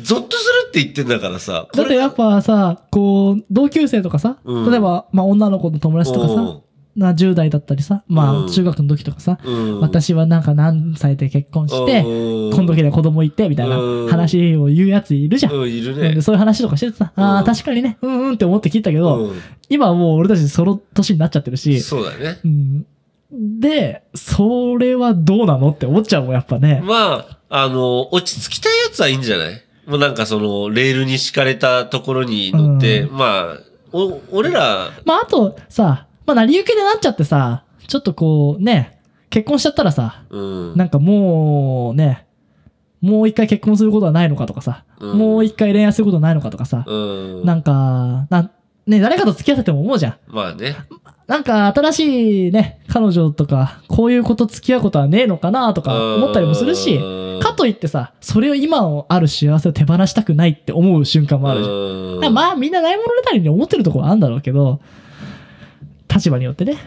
ゾッとするって言ってんだからさ。だってやっぱさ、こう、同級生とかさ、うん例えば、まあ女の子の友達とかさ、な10代だったりさ、まあ中学の時とかさ、うん、私はなんか何歳で結婚して、うん今度時で子供いて、みたいな話を言うやついるじゃん。うん、いるね。そういう話とかしててさ、ああ、確かにね、うんうんって思って聞いたけど、うん今はもう俺たちその年になっちゃってるし、そうだね。うん、で、それはどうなのって思っちゃうもん、やっぱね。まあ、あの、落ち着きたいやつはいいんじゃないもうなんかその、レールに敷かれたところに乗って、うまあ、お、俺ら、まああとさ、まあ成り行きでなっちゃってさ、ちょっとこうね、結婚しちゃったらさ、うん。なんかもうね、もう一回結婚することはないのかとかさ、うんもう一回恋愛することはないのかとかさ、うん。なんか、な、ね、誰かと付き合ってても思うじゃん。まあね。なんか新しいね、彼女とか、こういうこと付き合うことはねえのかなとか思ったりもするし、うんかといってさ、それを今のある幸せを手放したくないって思う瞬間もあるじゃん。まあみんなないものねたりに思ってるところはあるんだろうけど、立場によってね。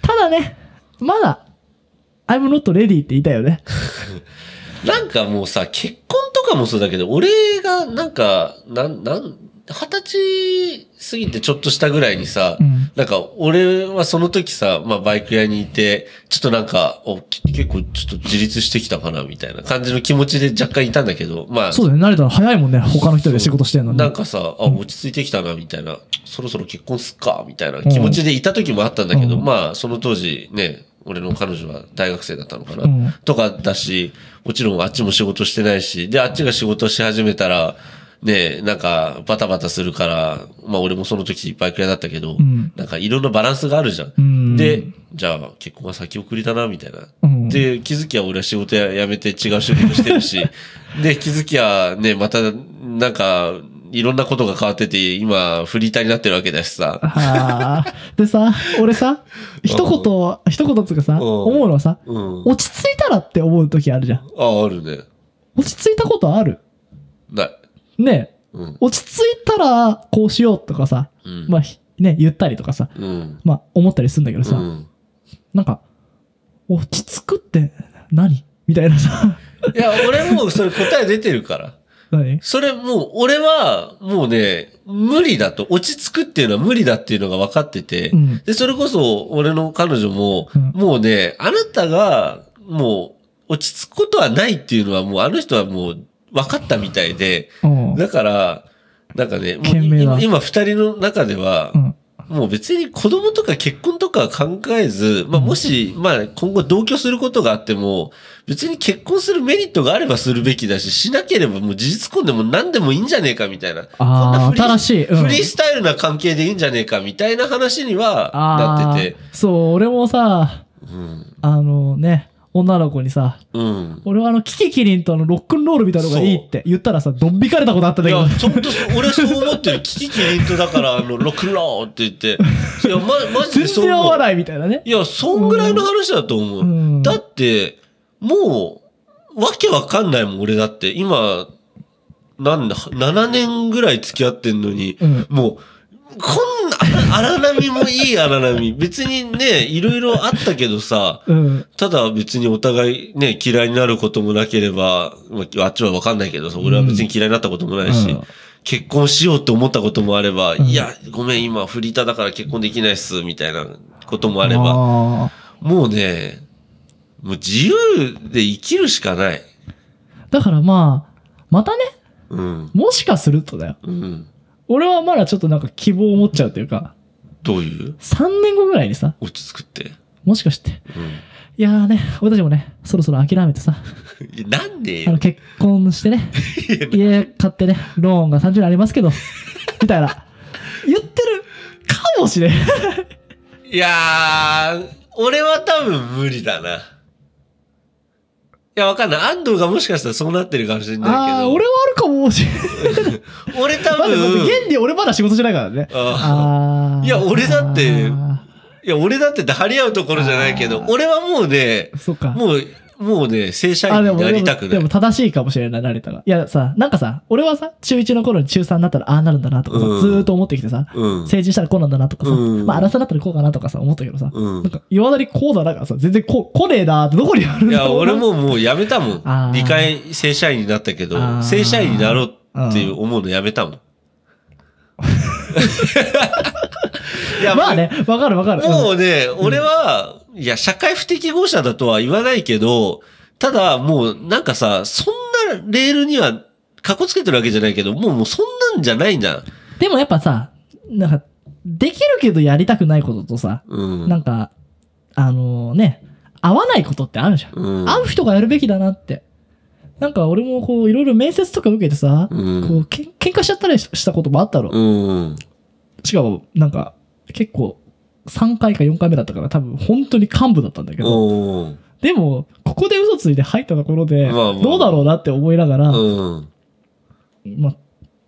ただね、まだ、I'm not ready って言いたいよね。なんかもうさ、結婚とかもそうだけど、俺がなんか、なん、なん、二十歳過ぎてちょっとしたぐらいにさ、うん。なんか俺はその時さ、まあバイク屋にいて、ちょっとなんか、おき結構ちょっと自立してきたかなみたいな感じの気持ちで若干いたんだけど、まあ、そうだよね、慣れたら早いもんね、他の人で仕事してんのに。なんかさ、あ、落ち着いてきたな、みたいな、そろそろ結婚すっか、みたいな気持ちでいた時もあったんだけど、うん。まあ、その当時ね、俺の彼女は大学生だったのかな、うん。とかだし、もちろんあっちも仕事してないし、で、あっちが仕事し始めたら、ねなんか、バタバタするから、まあ俺もその時バイク屋だったけど、うんなんかいろんなバランスがあるじゃん。うんで、じゃあ結婚は先送りだな、みたいな。うんで、気づきは俺は仕事や辞めて違う仕事してるし、で、気づきはね、また、なんか、いろんなことが変わってて、今、フリーターになってるわけだしさ。はあ。でさ、俺さ、一言、一言つうかさ、ん思うのはさ、うん。落ち着いたらって思う時あるじゃん。あ、あるね。落ち着いたことある？ない。ねえうん。落ち着いたらこうしようとかさ、うん。まあ、ひね、言ったりとかさ、うん。まあ、思ったりするんだけどさ、うん。なんか、落ち着くって何？みたいなさ、いや、俺もうそれ答え出てるから。何？それもう、俺は、もうね、無理だと、落ち着くっていうのは無理だっていうのが分かってて、うんで、それこそ、俺の彼女も、うんもうね、あなたが、もう、落ち着くことはないっていうのは、もう、あの人はもう、分かったみたいで、うん。だから、なんかね、今、今二人の中ではう、ん。もう別に子供とか結婚とかは考えず、まあもし、まあ今後同居することがあっても、別に結婚するメリットがあればするべきだし、しなければもう事実婚でも何でもいいんじゃねえかみたいな。こんな新しい。うんフリースタイルな関係でいいんじゃねえかみたいな話にはなってて。そう、俺もさ、うん。あのね、女の子にさ、うん。俺はあの、キキキリンとあの、ロックンロールみたいなのがいいって言ったらさ、どん引かれたことあったんだけどいや、、ちょっとそ、俺そう思ってる。キキキリンとだから、あの、ロックンローって言って。いや、ま、マジ全でそう。然合わないみたいなね。いや、そんぐらいの話だと思う。うんだって、もう、わけわかんないもん、俺だって。今、なんだ、7年ぐらい付き合ってんのに、うんもう、こんな、荒波もいい荒波。別にね、いろいろあったけどさ、うん。ただ別にお互いね、嫌いになることもなければ、まあ、あっちはわかんないけどさ、俺は別に嫌いになったこともないし、うん結婚しようって思ったこともあれば、んいや、ごめん、今フリーターだから結婚できないっす、みたいなこともあれば、あもうね、もう自由で生きるしかない。だからまあ、またね、うん。もしかするとだよ。うん。俺はまだちょっとなんか希望を持っちゃうというか、どういう？3年後ぐらいにさ、落ち着くって？もしかして、うん。いやーね、俺たちもね、そろそろ諦めてさ、い やなんであのよ。結婚してね、家買ってね、ローンが30年ありますけど、みたいな、言ってるかもしれん。いやー、俺は多分無理だな。いや、わかんない。安藤がもしかしたらそうなってるかもしれないけど。ああー、俺はあるかもしれん。俺多待って待って、分、現に俺まだ仕事してないからね。ああーいや俺だってあいや、俺だって張り合うところじゃないけどあ、ー俺はもうね、ーそっか。もう、もうね、正社あ、員にでも、でもなりたくない。でも正しいかもしれない、成田が。いやさ、なんかさ、俺はさ、中1の頃に中3になったらああなるんだなとかさ、うんずーっと思ってきてさ、うん。成人したらこうなんだなとかさ、うんまあ、荒さになったらこうかなとかさ、思ったけどさ、うんなんか、いまだにこうだなからさ、全然こ、来ねえなーってどこにあるんいや、だろうな俺ももう辞めたもん。あー2回正社員になったけど正社員になろうっていう思うのやめたもん。いや、まあね、わかるわかる。もうね、俺は、いや、社会不適合者だとは言わないけど、ただ、もう、なんかさ、そんなレールには、かっこつけてるわけじゃないけど、もう、もうそんなんじゃないんだ。でもやっぱさ、なんか、できるけどやりたくないこととさ、うん。なんか、あのね、合わないことってあるじゃん。うん。合う人がやるべきだなって。なんか俺もこう、いろいろ面接とか受けてさ、うんこう、けん喧嘩しちゃったりしたこともあったろ。うん。しかも、なんか、結構、3回か4回目だったから多分本当に幹部だったんだけど、でも、ここで嘘ついて入ったところで、どうだろうなって思いながら、うん。まあ、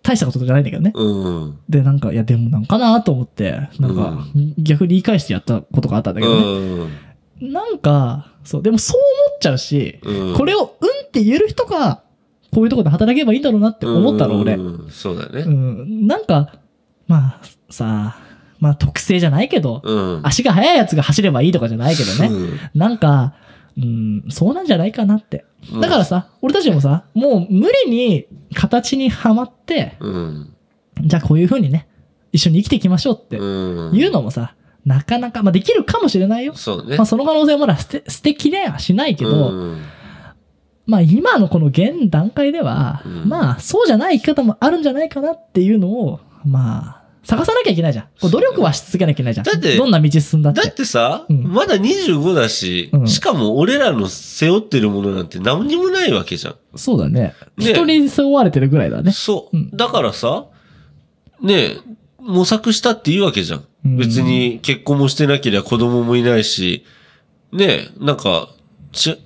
大したことじゃないんだけどね。うん。で、なんか、いや、でもなんかなと思って、なんか、逆に言い返してやったことがあったんだけどね。うん。なんか、そう、でもそう思っちゃうし、うん。これをうんって言える人が、こういうところで働けばいいんだろうなって思ったの、俺。うんそうだね。うん。なんか、まあ、さまあ特性じゃないけど、うん。足が速いやつが走ればいいとかじゃないけどね。うんなんか、うん、そうなんじゃないかなって。だからさ、俺たちもさ、もう無理に形にはまって、うん。じゃあこういう風にね、一緒に生きていきましょうってうん。いうのもさ、なかなか、まあできるかもしれないよ。そうね。まあその可能性はまだ捨て、捨てきれはしないけど、うんまあ今のこの現段階では、うんまあそうじゃない生き方もあるんじゃないかなっていうのを、まあ、探さなきゃいけないじゃん。こう努力はし続けなきゃいけないじゃん。だってどんな道進んだって。だってさ、うんまだ25だし、うんしかも俺らの背負ってるものなんて何にもないわけじゃん。そうだね。ね人に背負われてるぐらいだね。そう。うんだからさ、ねえ、模索したっていいわけじゃん。うん別に結婚もしてなければ子供もいないし、ねえ、なんか、し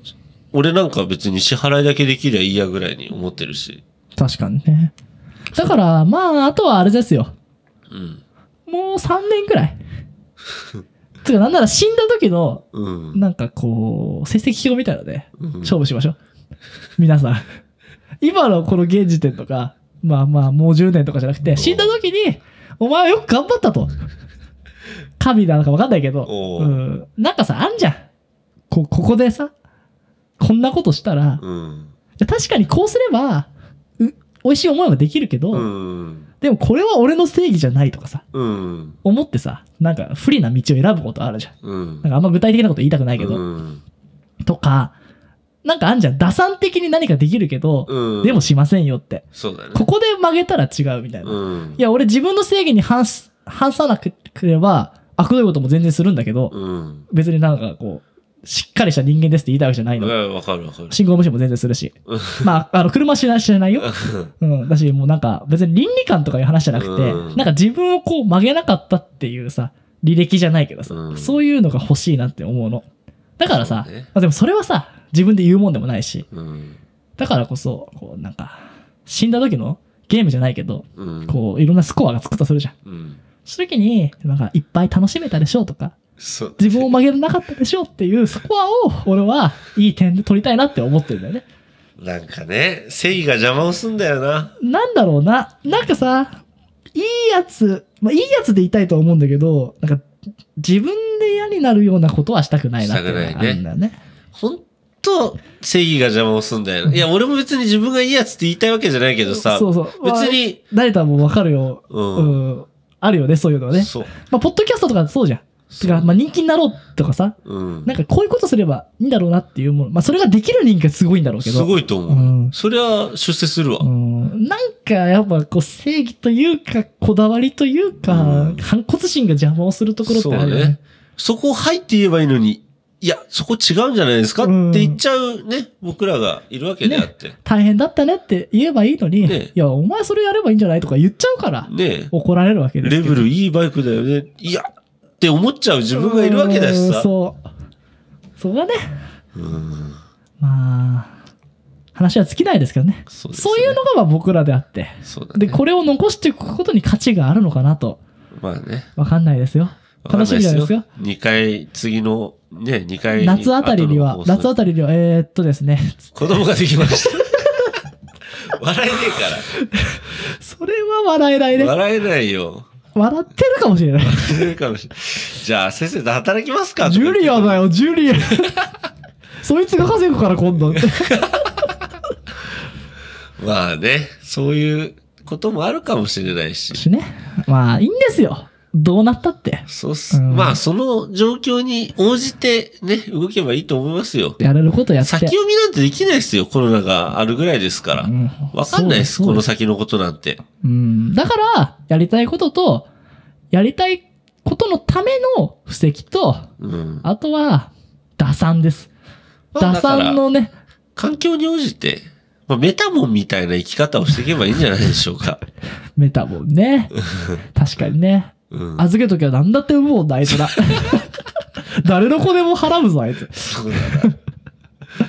俺なんか別に支払いだけできりゃいいやぐらいに思ってるし。確かにね。だから、まあ、あとはあれですよ。うん。もう3年くらい。つうか、なんなら死んだ時の、うん。なんかこう、成績表みたいので、うん勝負しましょう。皆さん。今のこの現時点とか、まあまあ、もう10年とかじゃなくて、死んだ時に、お前はよく頑張ったと。神なのか分かんないけど、なんかさ、あんじゃん。こ、ここでさ、こんなことしたら、確かにこうすれば、う、美味しい思いはできるけど、うん。でもこれは俺の正義じゃないとかさ、うん。思ってさ、なんか不利な道を選ぶことあるじゃん。うん。なんかあんま具体的なこと言いたくないけど、うん。とか、なんかあんじゃん。打算的に何かできるけど、うん。でもしませんよって。そうだね。ここで曲げたら違うみたいな。うんい。や、俺自分の正義に反す、反さなくれば、悪どいことも全然するんだけど、うん。別になんかこう、しっかりした人間ですって言いたいわけじゃないの。うんわかるわかる。信号無視も全然するし。まあ、あの、車知ら知らないよ。うん。だし、もうなんか、別に倫理観とかいう話じゃなくて、うんなんか自分をこう曲げなかったっていうさ、履歴じゃないけどさ、うんそういうのが欲しいなって思うの。だからさ、ねまあでもそれはさ、自分で言うもんでもないし、うん。だからこそ、こうなんか、死んだ時のゲームじゃないけど、うん。こう、いろんなスコアがつくとするじゃん。うん。そういう時に、なんか、いっぱい楽しめたでしょうとか、そう。自分を曲げなかったでしょうっていうスコアを、俺はいい点で取りたいなって思ってるんだよね。なんかね、正義が邪魔をすんだよな。なんだろうな。なんかさ、いいやつ、まあ、いいやつでいたいとは思うんだけど、なんか、自分で嫌になるようなことはしたくないなっていうのがあるんだよね。ほんと、正義が邪魔をすんだよな。いや、俺も別に自分がいいやつって言いたいわけじゃないけどさ、そうそう。別に、まあ。誰とはもうわかるよ。うんうん。あるよね、そういうのはね。そう。まあ、ポッドキャストとかそうじゃん。てか、まあ人気になろうとかさ、うん。なんかこういうことすればいいんだろうなっていうもの。まあそれができる人間がすごいんだろうけど。すごいと思う。うんそれは出世するわ。うん。なんかやっぱこう正義というか、こだわりというか、うん反骨心が邪魔をするところってあるよね。そうねそこ入って言えばいいのに、いや、そこ違うんじゃないですかってうん言っちゃうね、僕らがいるわけであって。大変だったねって言えばいいのに、ねいや、お前それやればいいんじゃないとか言っちゃうから、ね怒られるわけですけどレベルいいバイクだよね。いや、って思っちゃう自分がいるわけだしうんさ。そう。そこがね、うんまあ、話は尽きないですけどね。そうですねそういうのがまあ僕らであって。そうだね。で、これを残していくことに価値があるのかなと。まあね。わかんないですよ。楽しみなんですよ。2回、次の、ね、2回に。夏あたりには後の、放送夏あたりには、えー、っとですね、子供ができました。笑えね それは笑えないえから。ね。笑えないよ。笑ってるかもしれない。笑えるかもしれない。じゃあ、先生と働きますか？ジュリアだよ。よ、ジュリア。そいつが稼ぐから今度。まあね、そういうこともあるかもしれないし。しね。まあ、いいんですよ。どうなったって？そうっす。うんまあ、その状況に応じてね、動けばいいと思いますよ。やれることやって。先読みなんてできないですよ。コロナがあるぐらいですから。うんわかんないです。この先のことなんて。うん。だから、やりたいことと、やりたいことのための布石と、うん。あとは、打算です。打算のね、環境に応じて、まあ、メタモンみたいな生き方をしていけばいいんじゃないでしょうか。メタボンね。確かにね。うん。預けときゃ何だって産むもんだ、あいつら。誰の子でも払うぞ、あいつ。そうだな。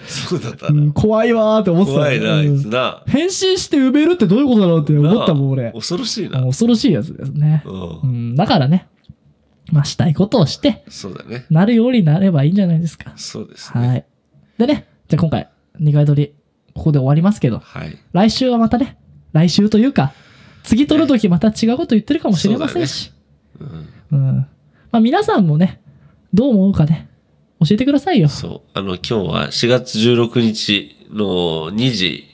そうだったな。うん、怖いわーって思ってた。怖いな、あいつうんな。変身して埋めるってどういうことだろうって思ったもん、俺。恐ろしいな。もう恐ろしいやつですね。う。うんん、だからね、まあ、したいことをして、そうだね。なるようになればいいんじゃないですか。そうですね。はい。でね、じゃあ今回、2回撮り、ここで終わりますけど、はい。来週はまたね、来週というか、次撮るときまた違うこと言ってるかもしれませんし、うん。うん。まあ皆さんもね、どう思うかね、教えてくださいよ。そう。あの、今日は4月16日の2時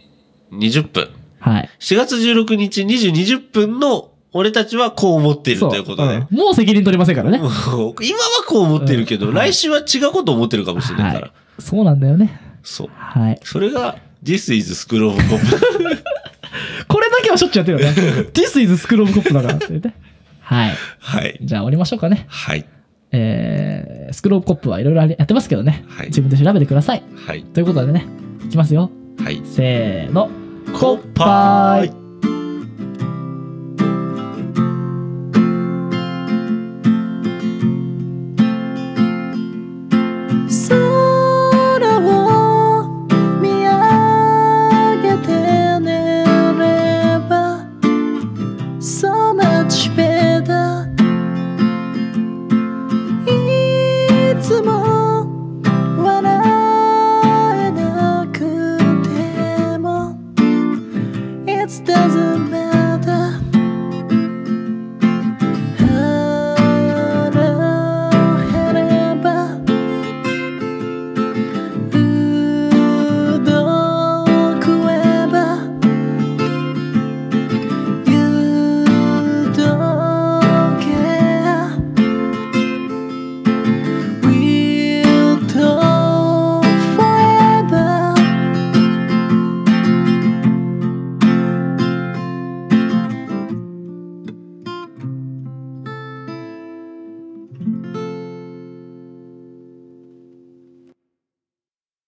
20分。はい。4月16日2時20分の俺たちはこう思っているということで。うんもう責任取りませんからね。今はこう思ってるけど、うん来週は違うこと思ってるかもしれないから。はい。そうなんだよね。そう。はい。それが、This is School of Cop。これだけはしょっちゅうやってるよね。This is School of Cop だからって言って。はい。はい。じゃあ終わりましょうかね。はい。えー、スクロールコップはいろいろやってますけどね。はい自分で調べてください。はい。ということでね、いきますよ。はい。せーの。コッパーイ